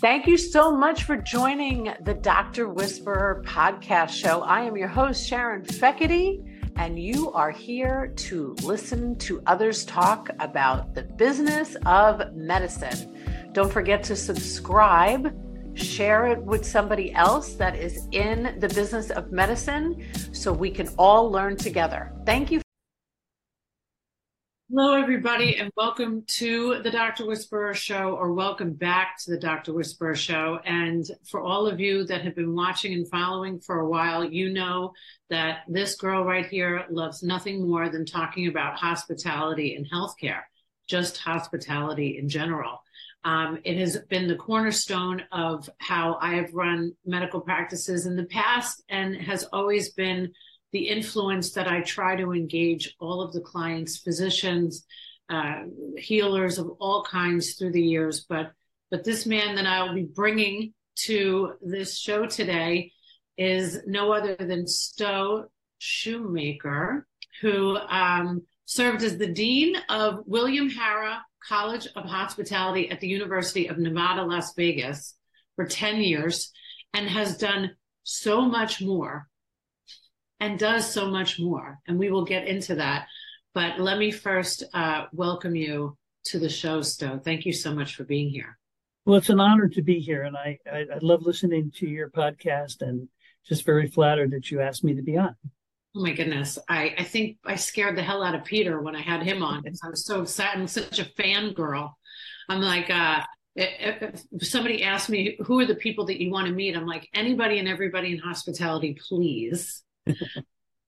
Thank you so much for joining the Dr. Whisperer podcast show. I am your host, Sharon Feckety, and you are here to listen to others talk about the business of medicine. Don't forget to subscribe, share it with somebody else that is in the business of medicine so we can all learn together. Thank you. Hello, everybody, and welcome to the Dr. Whisperer Show, or welcome back to the Dr. Whisperer Show. And for all of you that have been watching and following for a while, you know that this girl right here loves nothing more than talking about hospitality and healthcare, just hospitality in general. Um, it has been the cornerstone of how I have run medical practices in the past and has always been the influence that I try to engage all of the clients, physicians, uh, healers of all kinds through the years. But but this man that I will be bringing to this show today is no other than Stowe Shoemaker, who um, served as the dean of William Harrah College of Hospitality at the University of Nevada, Las Vegas for 10 years and has done so much more and does so much more. And we will get into that. But let me first uh, welcome you to the show, Stowe. Thank you so much for being here. Well, it's an honor to be here. And I, I, I love listening to your podcast and just very flattered that you asked me to be on. Oh my goodness. I, I think I scared the hell out of Peter when I had him on because I was so excited. I'm such a fan girl. I'm like, uh, if somebody asked me who are the people that you want to meet, I'm like anybody and everybody in hospitality, please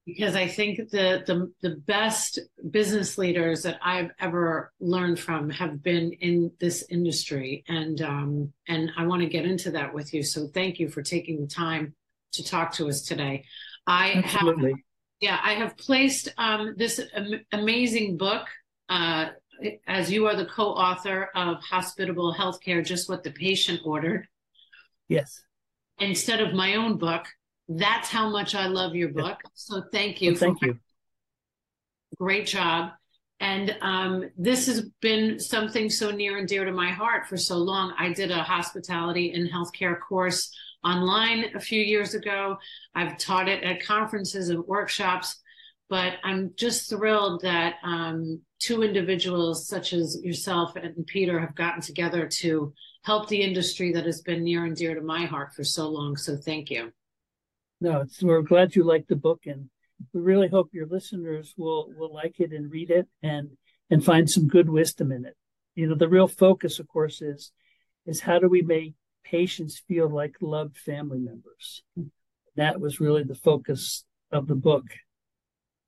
because I think the, the the best business leaders that I've ever learned from have been in this industry, and um, and I want to get into that with you. So thank you for taking the time to talk to us today. I Absolutely. have yeah, I have placed um, this am- amazing book. Uh, as you are the co-author of Hospitable Healthcare, just what the patient ordered. Yes. Instead of my own book, that's how much I love your book. So thank you. Well, thank you. Great job. And um, this has been something so near and dear to my heart for so long. I did a hospitality and healthcare course online a few years ago. I've taught it at conferences and workshops, but I'm just thrilled that um, two individuals such as yourself and Peter have gotten together to help the industry that has been near and dear to my heart for so long. So thank you. No, we're glad you like the book, and we really hope your listeners will will like it and read it and and find some good wisdom in it. You know, the real focus, of course, is is how do we make patients feel like loved family members. That was really the focus of the book.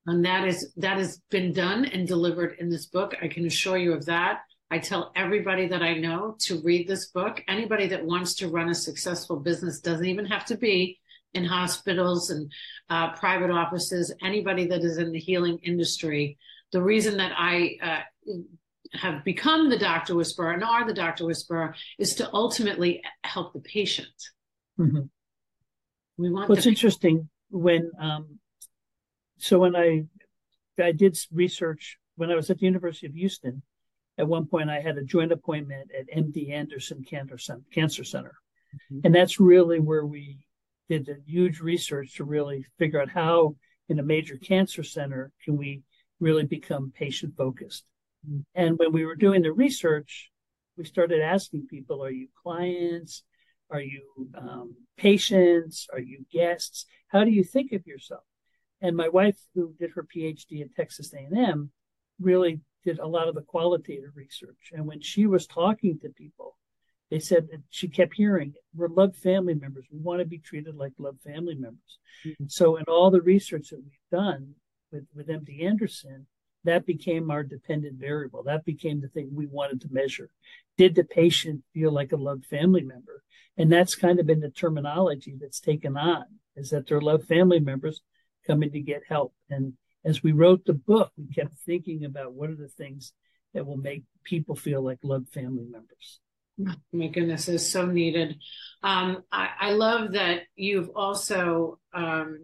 And that is that has been done and delivered in this book. I can assure you of that. I tell everybody that I know to read this book. Anybody that wants to run a successful business doesn't even have to be in hospitals and uh, private offices, anybody that is in the healing industry. The reason that I uh, have become the doctor whisperer and are the doctor whisperer is to ultimately help the patient. Mm-hmm. We want. What's interesting when, um, so when I I did research when I was at the University of Houston. At one point, I had a joint appointment at MD Anderson Cancer Center, mm-hmm. and that's really where we did a huge research to really figure out how in a major cancer center can we really become patient focused. Mm-hmm. And when we were doing the research, we started asking people, are you clients? Are you um, patients? Are you guests? How do you think of yourself? And my wife, who did her PhD at Texas A&M, really did a lot of the qualitative research. And when she was talking to people, they said that she kept hearing we're loved family members. We want to be treated like loved family members. Mm-hmm. so in all the research that we've done with with md anderson that became our dependent variable. That became the thing we wanted to measure. Did the patient feel like a loved family member? And that's kind of been the terminology that's taken on is that they're loved family members coming to get help. And as we wrote the book we kept thinking about what are the things that will make people feel like loved family members my goodness, is so needed. Um, I, I, love that you've also, um,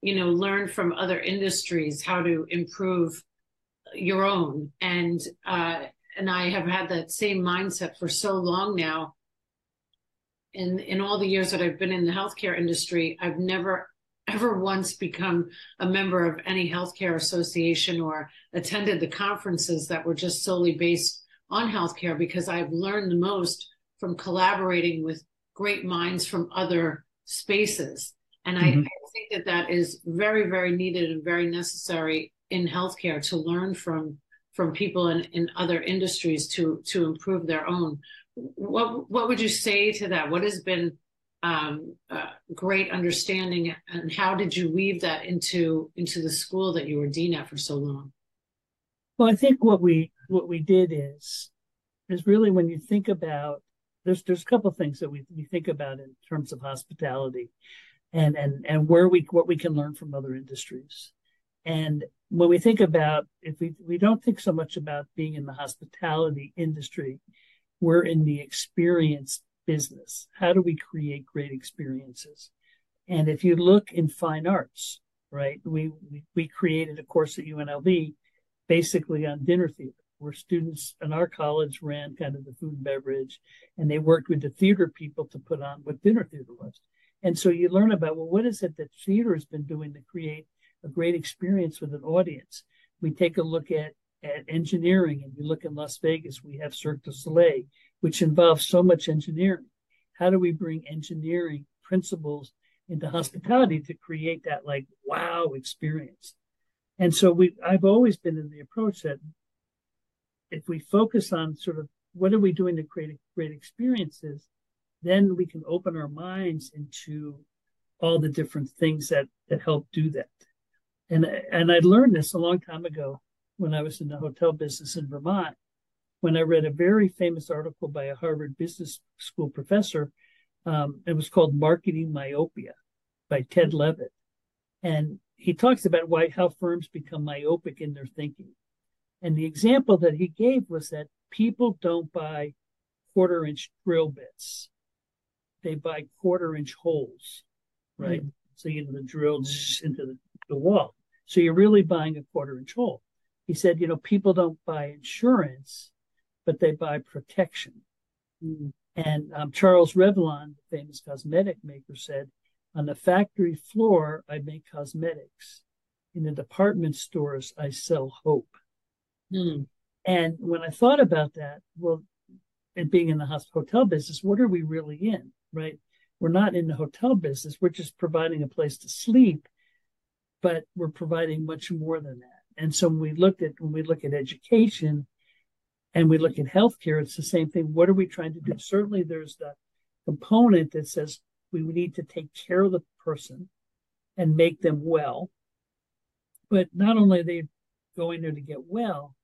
you know, learned from other industries how to improve your own, and uh, and I have had that same mindset for so long now. in in all the years that I've been in the healthcare industry, I've never ever once become a member of any healthcare association or attended the conferences that were just solely based on healthcare because I've learned the most from collaborating with great minds from other spaces. And mm-hmm. I, I think that that is very, very needed and very necessary in healthcare to learn from from people in, in other industries to to improve their own. What what would you say to that? What has been um, uh, great understanding, and how did you weave that into into the school that you were dean at for so long? Well, I think what we what we did is is really when you think about there's there's a couple things that we we think about in terms of hospitality, and and and where we what we can learn from other industries, and when we think about if we we don't think so much about being in the hospitality industry, we're in the experience business. How do we create great experiences? And if you look in fine arts, right, we we, we created a course at UNLV basically on dinner theater where students in our college ran kind of the food and beverage and they worked with the theater people to put on what dinner theater was. And so you learn about, well, what is it that theater has been doing to create a great experience with an audience? We take a look at, at engineering and you look in Las Vegas, we have Cirque du Soleil, which involves so much engineering. How do we bring engineering principles into hospitality to create that like wow experience? And so we I've always been in the approach that if we focus on sort of what are we doing to create great experiences, then we can open our minds into all the different things that that help do that. And and I learned this a long time ago when I was in the hotel business in Vermont, when I read a very famous article by a Harvard Business School professor. Um, it was called "Marketing Myopia" by Ted Levitt, and he talks about why how firms become myopic in their thinking. And the example that he gave was that people don't buy quarter inch drill bits. They buy quarter inch holes, right? Mm-hmm. So you know the drill into the, the wall. So you're really buying a quarter inch hole. He said, you know, people don't buy insurance, but they buy protection. Mm-hmm. And um, Charles Revlon, the famous cosmetic maker, said, on the factory floor, I make cosmetics. In the department stores, I sell hope. Mm. And when I thought about that, well, and being in the hotel business, what are we really in, right? We're not in the hotel business. We're just providing a place to sleep, but we're providing much more than that. And so when we looked at when we look at education and we look at healthcare, it's the same thing. What are we trying to do? Certainly, there's the component that says we need to take care of the person and make them well. But not only are they going there to get well,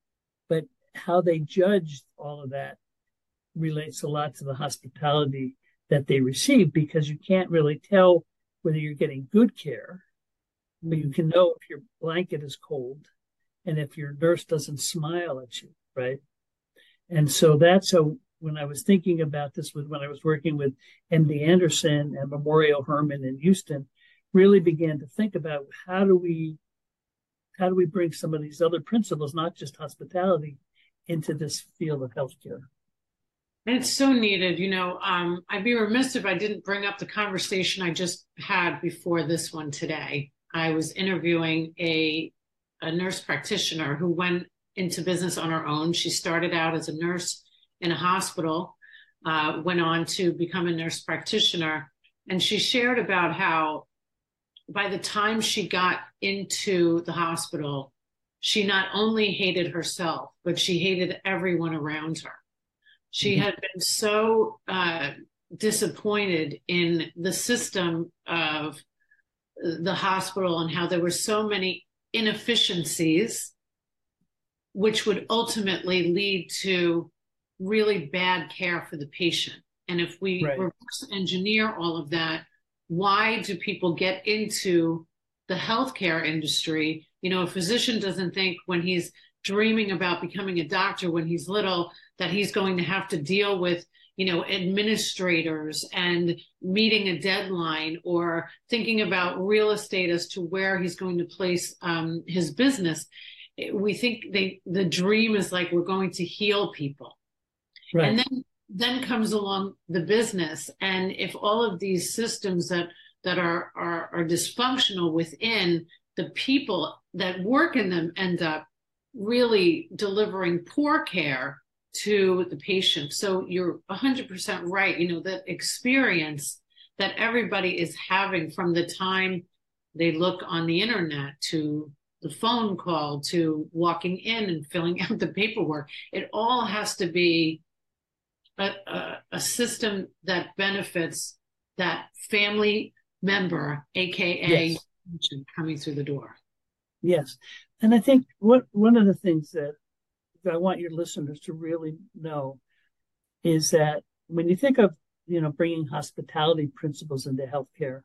but how they judge all of that relates a lot to the hospitality that they receive because you can't really tell whether you're getting good care, but you mm. can know if your blanket is cold and if your nurse doesn't smile at you, right? And so that's a when I was thinking about this with when I was working with MD Anderson and Memorial Hermann in Houston, really began to think about how do we how do we bring some of these other principles, not just hospitality, into this field of healthcare? And it's so needed. You know, um, I'd be remiss if I didn't bring up the conversation I just had before this one today. I was interviewing a a nurse practitioner who went into business on her own. She started out as a nurse in a hospital, uh, went on to become a nurse practitioner, and she shared about how by the time she got into the hospital, she not only hated herself, but she hated everyone around her. She mm-hmm. had been so uh, disappointed in the system of the hospital and how there were so many inefficiencies, which would ultimately lead to really bad care for the patient. And if we right. reverse engineer all of that, why do people get into the healthcare industry? You know, a physician doesn't think when he's dreaming about becoming a doctor when he's little that he's going to have to deal with you know administrators and meeting a deadline or thinking about real estate as to where he's going to place um, his business we think they the dream is like we're going to heal people right. and then then comes along the business. And if all of these systems that that are, are, are dysfunctional within the people that work in them end up really delivering poor care to the patient. So you're 100% right. You know, that experience that everybody is having from the time they look on the internet to the phone call to walking in and filling out the paperwork, it all has to be a, a, a system that benefits that family member, aka yes. coming through the door. Yes, and I think what one of the things that I want your listeners to really know is that when you think of you know bringing hospitality principles into healthcare,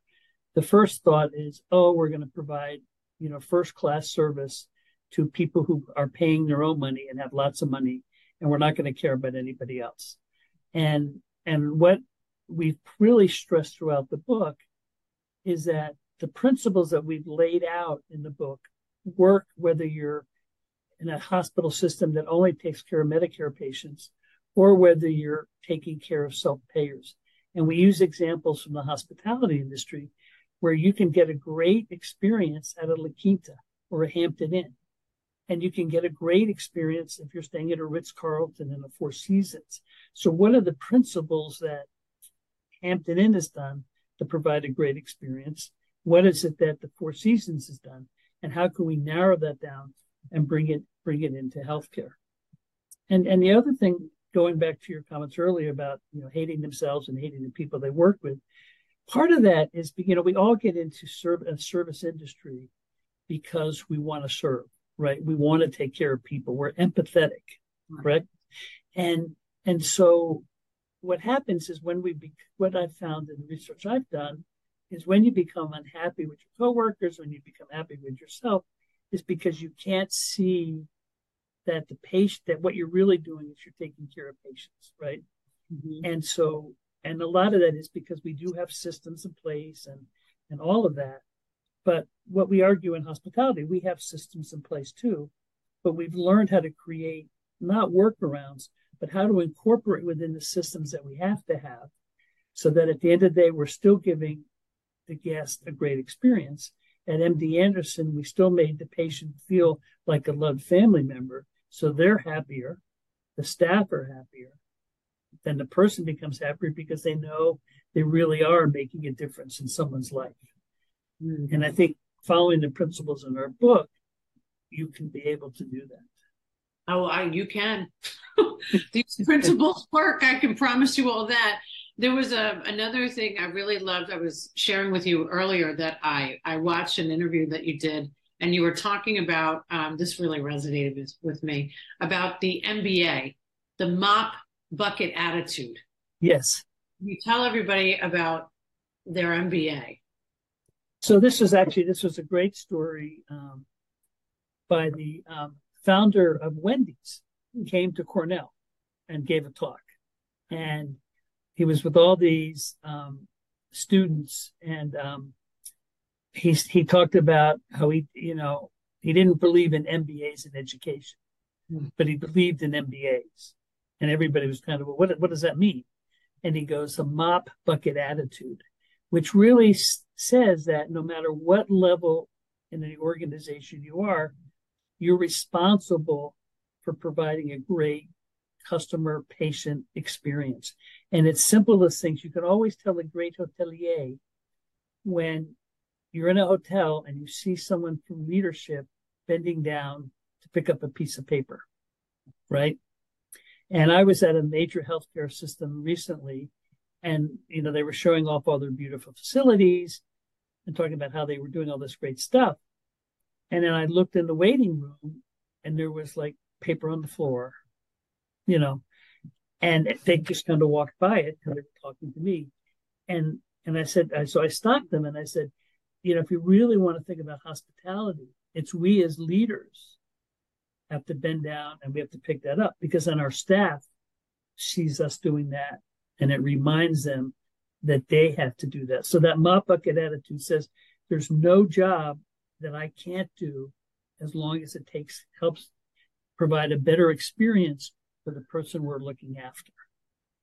the first thought is, oh, we're going to provide you know first class service to people who are paying their own money and have lots of money, and we're not going to care about anybody else. And and what we've really stressed throughout the book is that the principles that we've laid out in the book work whether you're in a hospital system that only takes care of Medicare patients or whether you're taking care of self payers. And we use examples from the hospitality industry where you can get a great experience at a La Quinta or a Hampton Inn. And you can get a great experience if you're staying at a Ritz Carlton and a Four Seasons. So, what are the principles that Hampton Inn has done to provide a great experience? What is it that the Four Seasons has done? And how can we narrow that down and bring it bring it into healthcare? And and the other thing, going back to your comments earlier about you know hating themselves and hating the people they work with, part of that is you know we all get into serve a service industry because we want to serve, right? We want to take care of people. We're empathetic, right? correct? And and so what happens is when we be, what I've found in the research I've done is when you become unhappy with your coworkers, when you become happy with yourself, is because you can't see that the patient that what you're really doing is you're taking care of patients, right? Mm-hmm. And so, and a lot of that is because we do have systems in place and and all of that. But what we argue in hospitality, we have systems in place too, but we've learned how to create not workarounds, but how to incorporate within the systems that we have to have so that at the end of the day, we're still giving the guest a great experience. At MD Anderson, we still made the patient feel like a loved family member. So they're happier, the staff are happier, then the person becomes happier because they know they really are making a difference in someone's life. Mm-hmm. And I think following the principles in our book, you can be able to do that. Oh, I, you can. These principles work. I can promise you all that. There was a another thing I really loved. I was sharing with you earlier that I I watched an interview that you did, and you were talking about um, this really resonated with, with me about the MBA, the mop bucket attitude. Yes. You tell everybody about their MBA. So this was actually this was a great story um, by the um, founder of Wendy's who came to Cornell and gave a talk. And he was with all these um, students and um, he, he talked about how he, you know, he didn't believe in MBAs in education, but he believed in MBAs. And everybody was kind of, well, what, what does that mean? And he goes, a mop bucket attitude, which really says that no matter what level in the organization you are, you're responsible for providing a great customer patient experience. And it's simple as things. You can always tell a great hotelier when you're in a hotel and you see someone from leadership bending down to pick up a piece of paper, right? And I was at a major healthcare system recently, and you know they were showing off all their beautiful facilities and talking about how they were doing all this great stuff. And then I looked in the waiting room and there was like paper on the floor, you know, and they just kind of walked by it because they were talking to me. And and I said, so I stopped them and I said, you know, if you really want to think about hospitality, it's we as leaders have to bend down and we have to pick that up because then our staff sees us doing that and it reminds them that they have to do that. So that mop bucket attitude says there's no job that I can't do as long as it takes helps provide a better experience for the person we're looking after.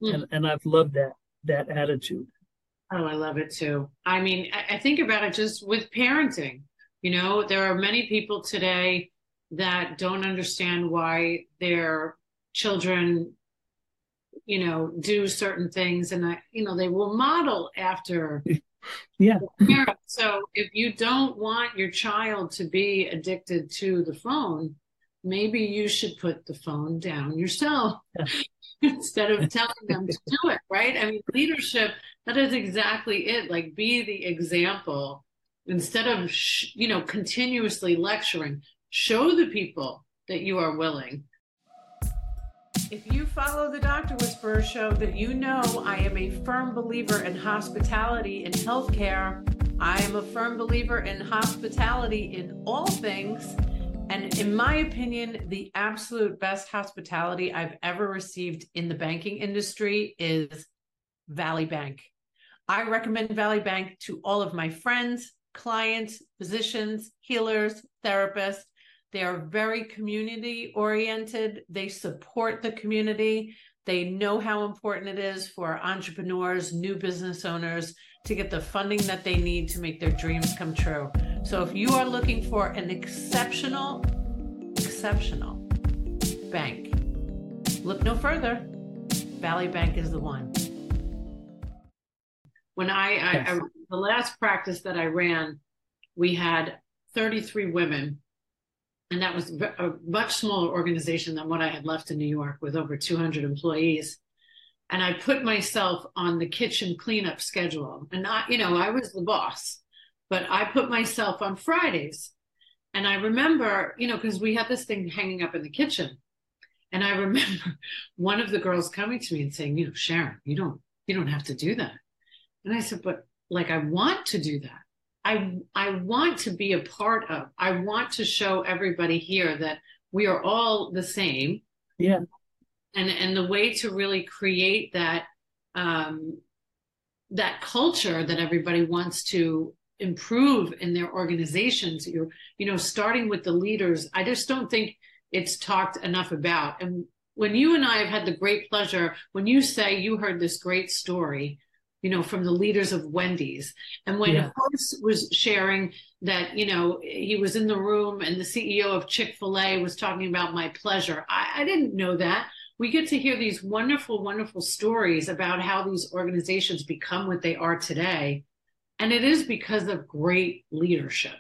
mm. and and I've loved that that attitude. Oh, I love it too. I mean, I, I think about it just with parenting. You know, there are many people today that don't understand why their children you know do certain things and I, you know they will model after yeah. so if you don't want your child to be addicted to the phone maybe you should put the phone down yourself yeah. instead of telling them to do it right? I mean leadership that is exactly it. Like be the example. Instead of sh- you know continuously lecturing show the people that you are willing if you follow the Dr. Whisperer show, that you know I am a firm believer in hospitality and healthcare. I am a firm believer in hospitality in all things. And in my opinion, the absolute best hospitality I've ever received in the banking industry is Valley Bank. I recommend Valley Bank to all of my friends, clients, physicians, healers, therapists. They are very community oriented. They support the community. They know how important it is for entrepreneurs, new business owners to get the funding that they need to make their dreams come true. So if you are looking for an exceptional, exceptional bank, look no further. Valley Bank is the one. When I, yes. I, I the last practice that I ran, we had 33 women and that was a much smaller organization than what I had left in New York with over 200 employees. And I put myself on the kitchen cleanup schedule. And I, you know, I was the boss, but I put myself on Fridays. And I remember, you know, because we had this thing hanging up in the kitchen. And I remember one of the girls coming to me and saying, you know, Sharon, you don't, you don't have to do that. And I said, but like, I want to do that. I I want to be a part of. I want to show everybody here that we are all the same. Yeah. And and the way to really create that um, that culture that everybody wants to improve in their organizations. You're you know starting with the leaders. I just don't think it's talked enough about. And when you and I have had the great pleasure, when you say you heard this great story you know, from the leaders of Wendy's. And when yeah. Horst was sharing that, you know, he was in the room and the CEO of Chick fil A was talking about my pleasure, I, I didn't know that. We get to hear these wonderful, wonderful stories about how these organizations become what they are today. And it is because of great leadership.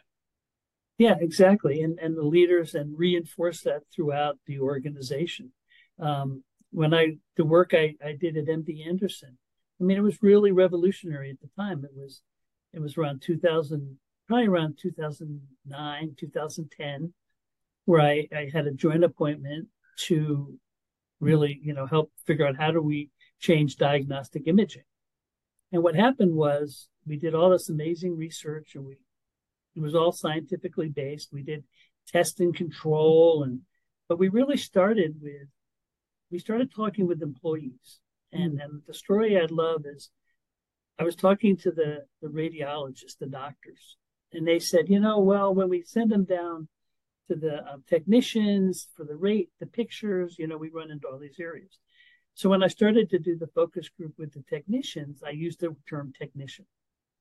Yeah, exactly. And and the leaders and reinforce that throughout the organization. Um, when I the work I, I did at MD Anderson, I mean, it was really revolutionary at the time. It was, it was around 2000, probably around 2009, 2010, where I, I had a joint appointment to really, you know, help figure out how do we change diagnostic imaging. And what happened was we did all this amazing research and we, it was all scientifically based. We did test and control and, but we really started with, we started talking with employees and and the story I love is I was talking to the the radiologists, the doctors, and they said, you know, well, when we send them down to the um, technicians for the rate, the pictures, you know, we run into all these areas. So when I started to do the focus group with the technicians, I used the term technician.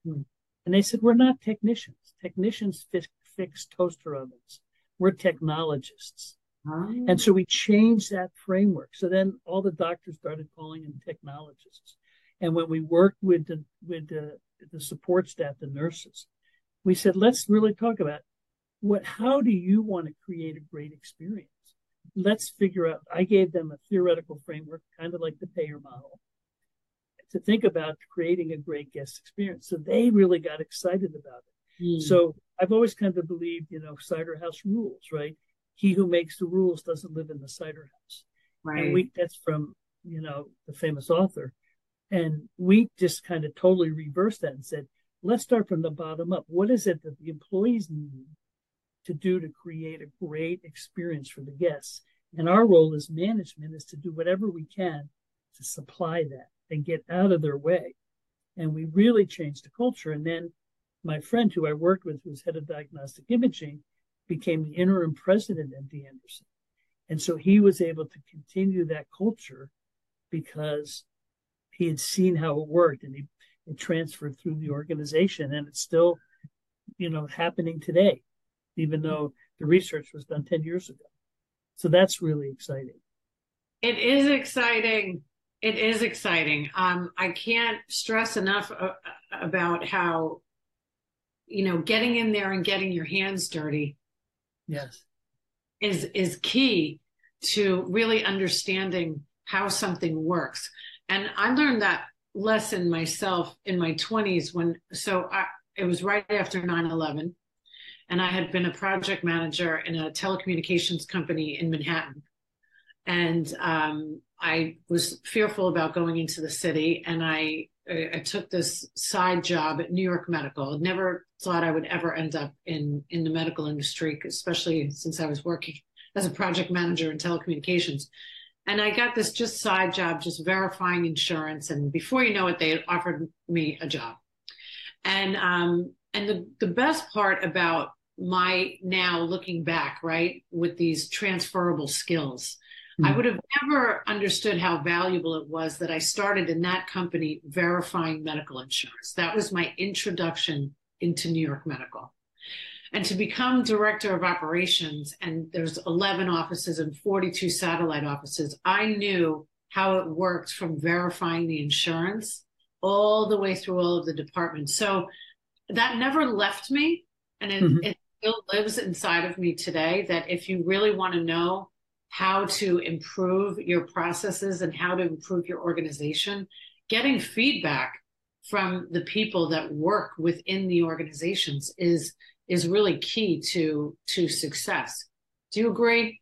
Hmm. And they said, we're not technicians. Technicians fix, fix toaster ovens. We're technologists. And so we changed that framework. So then all the doctors started calling them technologists. And when we worked with the with the, the support staff, the nurses, we said, let's really talk about what how do you want to create a great experience? Let's figure out. I gave them a theoretical framework, kind of like the payer model, to think about creating a great guest experience. So they really got excited about it. Mm. So I've always kind of believed, you know, cider house rules, right? He who makes the rules doesn't live in the cider house. Right. And we that's from, you know, the famous author. And we just kind of totally reversed that and said, let's start from the bottom up. What is it that the employees need to do to create a great experience for the guests? And our role as management is to do whatever we can to supply that and get out of their way. And we really changed the culture. And then my friend who I worked with, who was head of diagnostic imaging, became the interim president at MD Anderson. And so he was able to continue that culture because he had seen how it worked and he it transferred through the organization and it's still you know happening today even though the research was done 10 years ago. So that's really exciting. It is exciting. It is exciting. Um, i can't stress enough uh, about how you know getting in there and getting your hands dirty yes. is is key to really understanding how something works. And i learned that lesson myself in my 20s when so I, it was right after 9-11 and i had been a project manager in a telecommunications company in manhattan. And um, i was fearful about going into the city and i I took this side job at New York Medical. Never thought I would ever end up in in the medical industry, especially since I was working as a project manager in telecommunications. And I got this just side job, just verifying insurance. And before you know it, they had offered me a job. And um, and the the best part about my now looking back, right, with these transferable skills. I would have never understood how valuable it was that I started in that company verifying medical insurance. That was my introduction into New York Medical. And to become director of operations, and there's 11 offices and 42 satellite offices, I knew how it worked from verifying the insurance all the way through all of the departments. So that never left me. And it, mm-hmm. it still lives inside of me today that if you really want to know how to improve your processes and how to improve your organization, getting feedback from the people that work within the organizations is is really key to to success. Do you agree?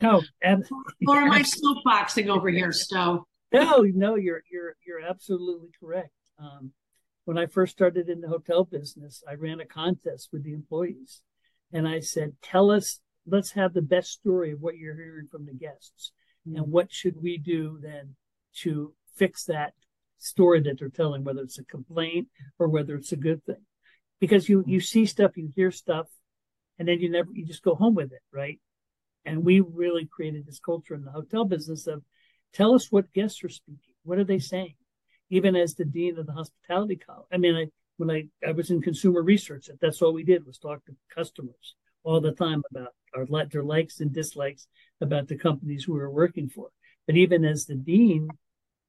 No, ab- or am I soapboxing over here, Stowe? No, no, you're you're you're absolutely correct. Um, when I first started in the hotel business, I ran a contest with the employees, and I said, "Tell us let's have the best story of what you're hearing from the guests. Mm-hmm. and what should we do then to fix that story that they're telling whether it's a complaint or whether it's a good thing? Because you you see stuff you hear stuff and then you never you just go home with it right? And we really created this culture in the hotel business of tell us what guests are speaking. What are they saying? Even as the dean of the hospitality college i mean i when i i was in consumer research that's all we did was talk to customers all the time about our their likes and dislikes about the companies we were working for. But even as the dean,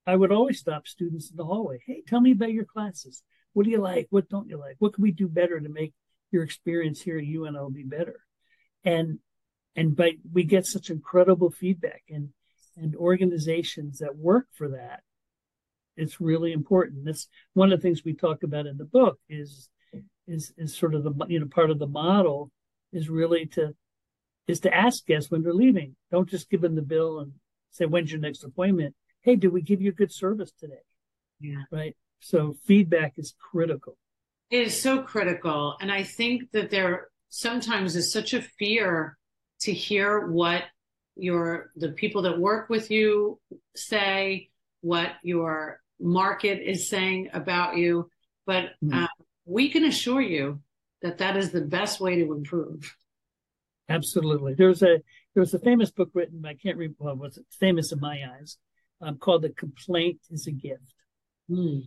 I would always stop students in the hallway. Hey, tell me about your classes. What do you like? What don't you like? What can we do better to make your experience here at UNO be better? And and but we get such incredible feedback and and organizations that work for that. It's really important. That's one of the things we talk about in the book is is is sort of the you know part of the model is really to is to ask guests when they're leaving. Don't just give them the bill and say, when's your next appointment? Hey, did we give you good service today? Yeah. Right. So feedback is critical. It is so critical. And I think that there sometimes is such a fear to hear what your the people that work with you say, what your market is saying about you. But mm-hmm. uh, we can assure you that that is the best way to improve. Absolutely. There's a there was a famous book written. I can't read. Well, was famous in my eyes? Um, called "The Complaint Is a Gift," mm.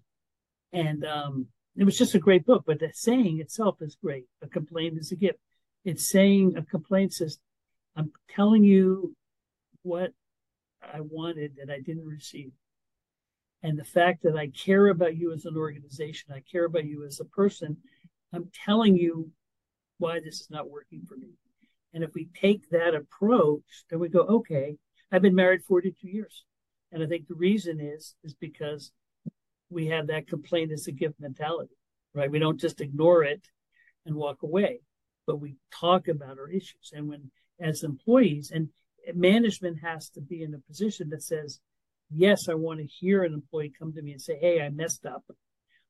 and um, it was just a great book. But the saying itself is great. A complaint is a gift. It's saying a complaint says, "I'm telling you what I wanted that I didn't receive." And the fact that I care about you as an organization, I care about you as a person, I'm telling you why this is not working for me. And if we take that approach, then we go, okay, I've been married 42 years. And I think the reason is, is because we have that complaint as a gift mentality, right? We don't just ignore it and walk away, but we talk about our issues. And when, as employees, and management has to be in a position that says, yes, I want to hear an employee come to me and say, hey, I messed up,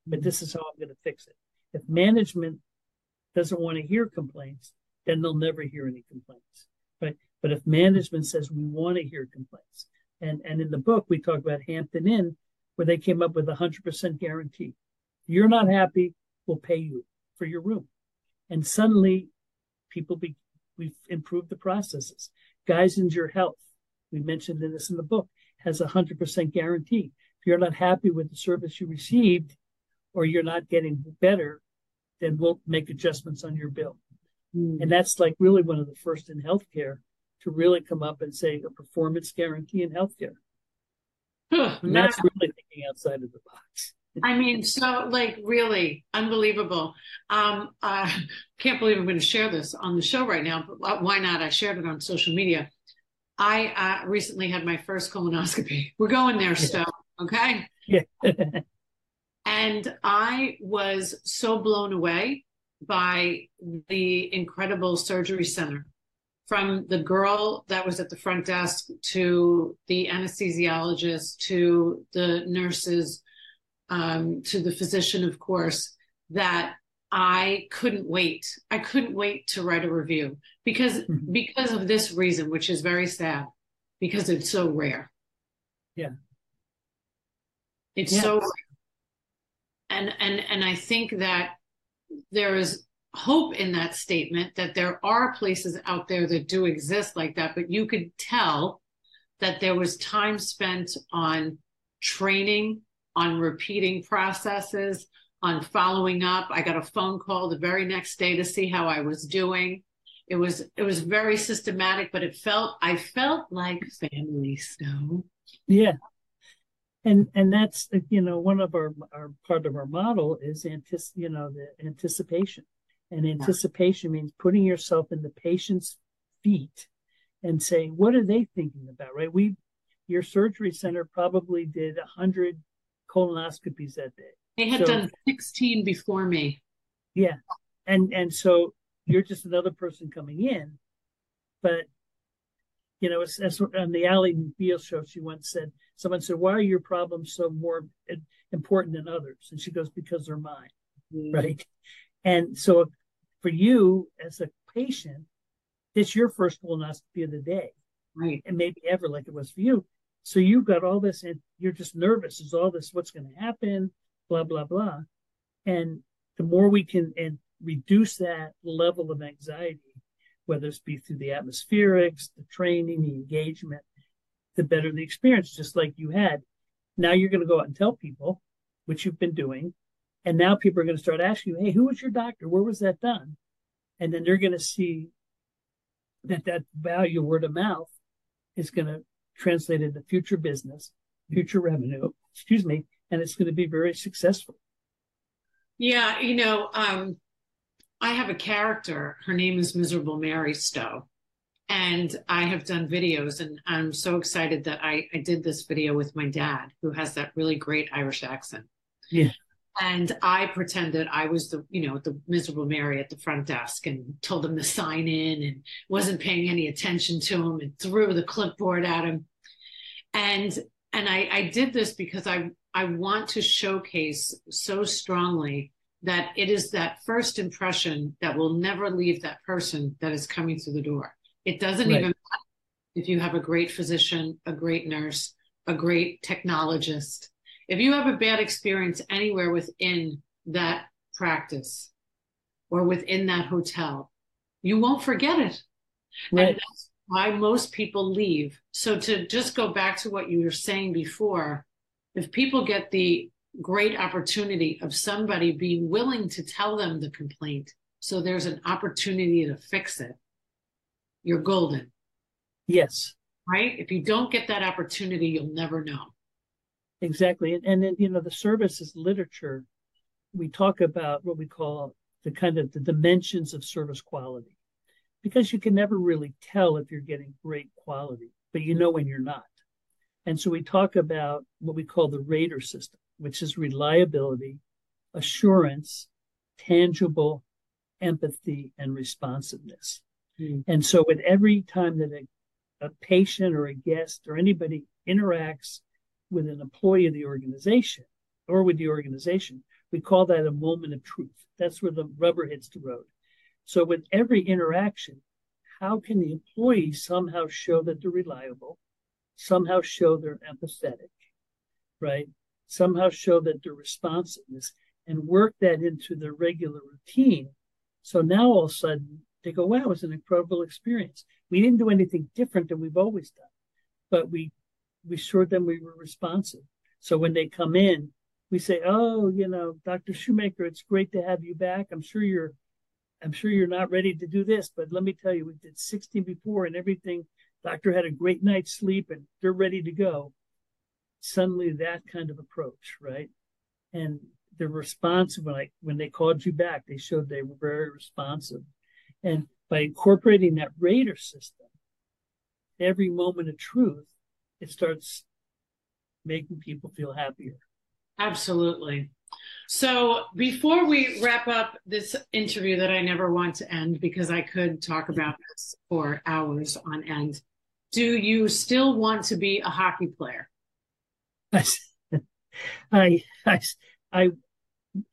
but this is how I'm going to fix it. If management doesn't want to hear complaints, then they'll never hear any complaints. Right. But if management says we want to hear complaints, and, and in the book we talk about Hampton Inn, where they came up with a hundred percent guarantee. You're not happy, we'll pay you for your room. And suddenly people be we've improved the processes. Geisinger Health, we mentioned this in the book, has a hundred percent guarantee. If you're not happy with the service you received or you're not getting better, then we'll make adjustments on your bill. Mm. And that's like really one of the first in healthcare to really come up and say a performance guarantee in healthcare. and that's really thinking outside of the box. I mean, so like really unbelievable. Um, I can't believe I'm going to share this on the show right now, but why not? I shared it on social media. I uh, recently had my first colonoscopy. We're going there, Stowe. Okay. Yeah. and I was so blown away by the incredible surgery center from the girl that was at the front desk to the anesthesiologist to the nurses um, to the physician, of course, that I couldn't wait. I couldn't wait to write a review because mm-hmm. because of this reason, which is very sad, because it's so rare. Yeah. It's yeah. so rare. And and and I think that there is hope in that statement that there are places out there that do exist like that, but you could tell that there was time spent on training on repeating processes, on following up. I got a phone call the very next day to see how I was doing. It was it was very systematic, but it felt I felt like family Stowe. Yeah. And and that's you know one of our our part of our model is antis you know the anticipation. And anticipation yeah. means putting yourself in the patient's feet and saying, what are they thinking about? Right? We your surgery center probably did a hundred colonoscopies that day. They had so, done 16 before me. Yeah. And and so you're just another person coming in. But you know, as, as on the Ally McBeal show, she once said, someone said, Why are your problems so more important than others? And she goes, Because they're mine. Mm. Right. And so for you as a patient, it's your first colonoscopy of the day. Right. And maybe ever like it was for you. So you've got all this, and you're just nervous. Is all this what's going to happen? Blah blah blah. And the more we can and reduce that level of anxiety, whether it's be through the atmospherics, the training, the engagement, the better the experience. Just like you had. Now you're going to go out and tell people, which you've been doing, and now people are going to start asking you, "Hey, who was your doctor? Where was that done?" And then they're going to see that that value word of mouth is going to translate into future business, future revenue, excuse me, and it's going to be very successful. Yeah, you know, um, I have a character. Her name is Miserable Mary Stowe. And I have done videos, and I'm so excited that I, I did this video with my dad, who has that really great Irish accent. Yeah and I pretended I was the, you know, the miserable Mary at the front desk and told him to sign in and wasn't paying any attention to him and threw the clipboard at him. And and I, I did this because I I want to showcase so strongly that it is that first impression that will never leave that person that is coming through the door. It doesn't right. even matter if you have a great physician, a great nurse, a great technologist, if you have a bad experience anywhere within that practice or within that hotel, you won't forget it. Right. And that's why most people leave. So to just go back to what you were saying before, if people get the great opportunity of somebody being willing to tell them the complaint, so there's an opportunity to fix it, you're golden. Yes. Right? If you don't get that opportunity, you'll never know. Exactly. And, and then, you know, the services literature, we talk about what we call the kind of the dimensions of service quality because you can never really tell if you're getting great quality, but you know when you're not. And so we talk about what we call the RATER system, which is reliability, assurance, tangible empathy, and responsiveness. Mm. And so with every time that a, a patient or a guest or anybody interacts with an employee of the organization or with the organization, we call that a moment of truth. That's where the rubber hits the road. So with every interaction, how can the employee somehow show that they're reliable, somehow show they're empathetic, right? Somehow show that they're responsiveness and work that into their regular routine. So now all of a sudden they go, wow, it was an incredible experience. We didn't do anything different than we've always done, but we we assured them we were responsive. So when they come in, we say, "Oh, you know, Dr. Shoemaker, it's great to have you back. I'm sure you're, I'm sure you're not ready to do this, but let me tell you, we did 16 before, and everything. Doctor had a great night's sleep, and they're ready to go." Suddenly, that kind of approach, right? And the response when I when they called you back, they showed they were very responsive, and by incorporating that RATER system, every moment of truth, it starts making people feel happier. Absolutely. So before we wrap up this interview that I never want to end because I could talk about this for hours on end, do you still want to be a hockey player? I, I, I,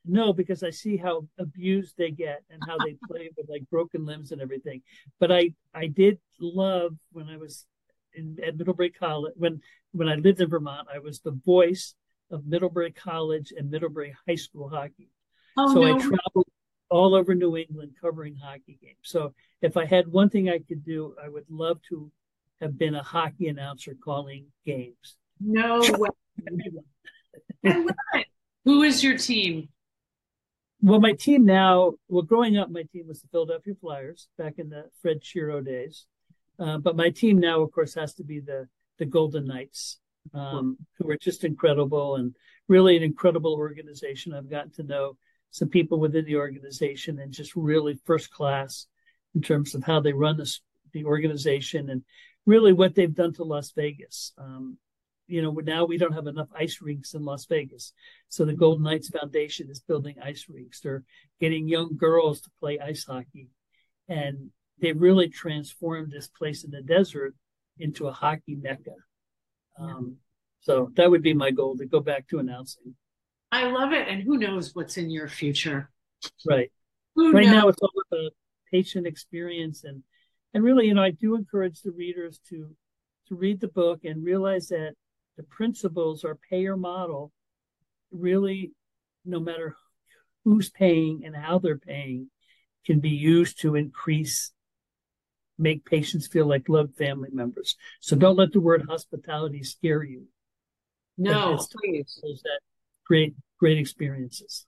no, because I see how abused they get and how they play with like broken limbs and everything. But I, I did love when I was in at Middlebury College when when I lived in Vermont. I was the voice of Middlebury College and Middlebury High School hockey. Oh, so no. I traveled all over New England covering hockey games. So if I had one thing I could do, I would love to have been a hockey announcer calling games. No way. I love it. Who is your team? Well, my team now, well, growing up, my team was the Philadelphia Flyers back in the Fred Shero days. Uh, but my team now, of course, has to be the the Golden Knights, um, who are just incredible and really an incredible organization. I've gotten to know some people within the organization and just really first class in terms of how they run this, the organization and really what they've done to Las Vegas. Um, you know, now we don't have enough ice rinks in Las Vegas. So the Golden Knights Foundation is building ice rinks. They're getting young girls to play ice hockey. And they really transformed this place in the desert into a hockey mecca. Um, so that would be my goal to go back to announcing. I love it. And who knows what's in your future? Right. Who right knows? now it's all about patient experience and and really, you know, I do encourage the readers to to read the book and realize that the principles or payer model really no matter who's paying and how they're paying can be used to increase make patients feel like loved family members. So don't let the word hospitality scare you. No, please. That great, great experiences.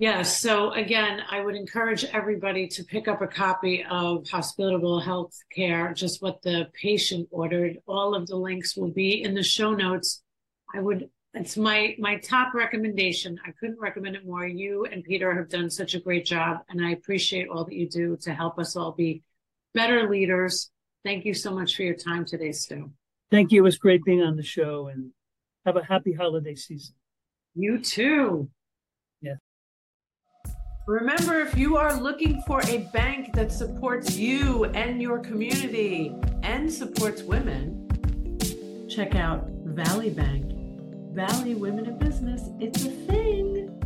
Yes. So again, I would encourage everybody to pick up a copy of Hospitable Health Care, just what the patient ordered. All of the links will be in the show notes. I would it's my my top recommendation. I couldn't recommend it more. You and Peter have done such a great job, and I appreciate all that you do to help us all be better leaders. Thank you so much for your time today, Stu. Thank you. It was great being on the show and have a happy holiday season. You too. Remember, if you are looking for a bank that supports you and your community and supports women, check out Valley Bank. Valley Women in Business, it's a thing.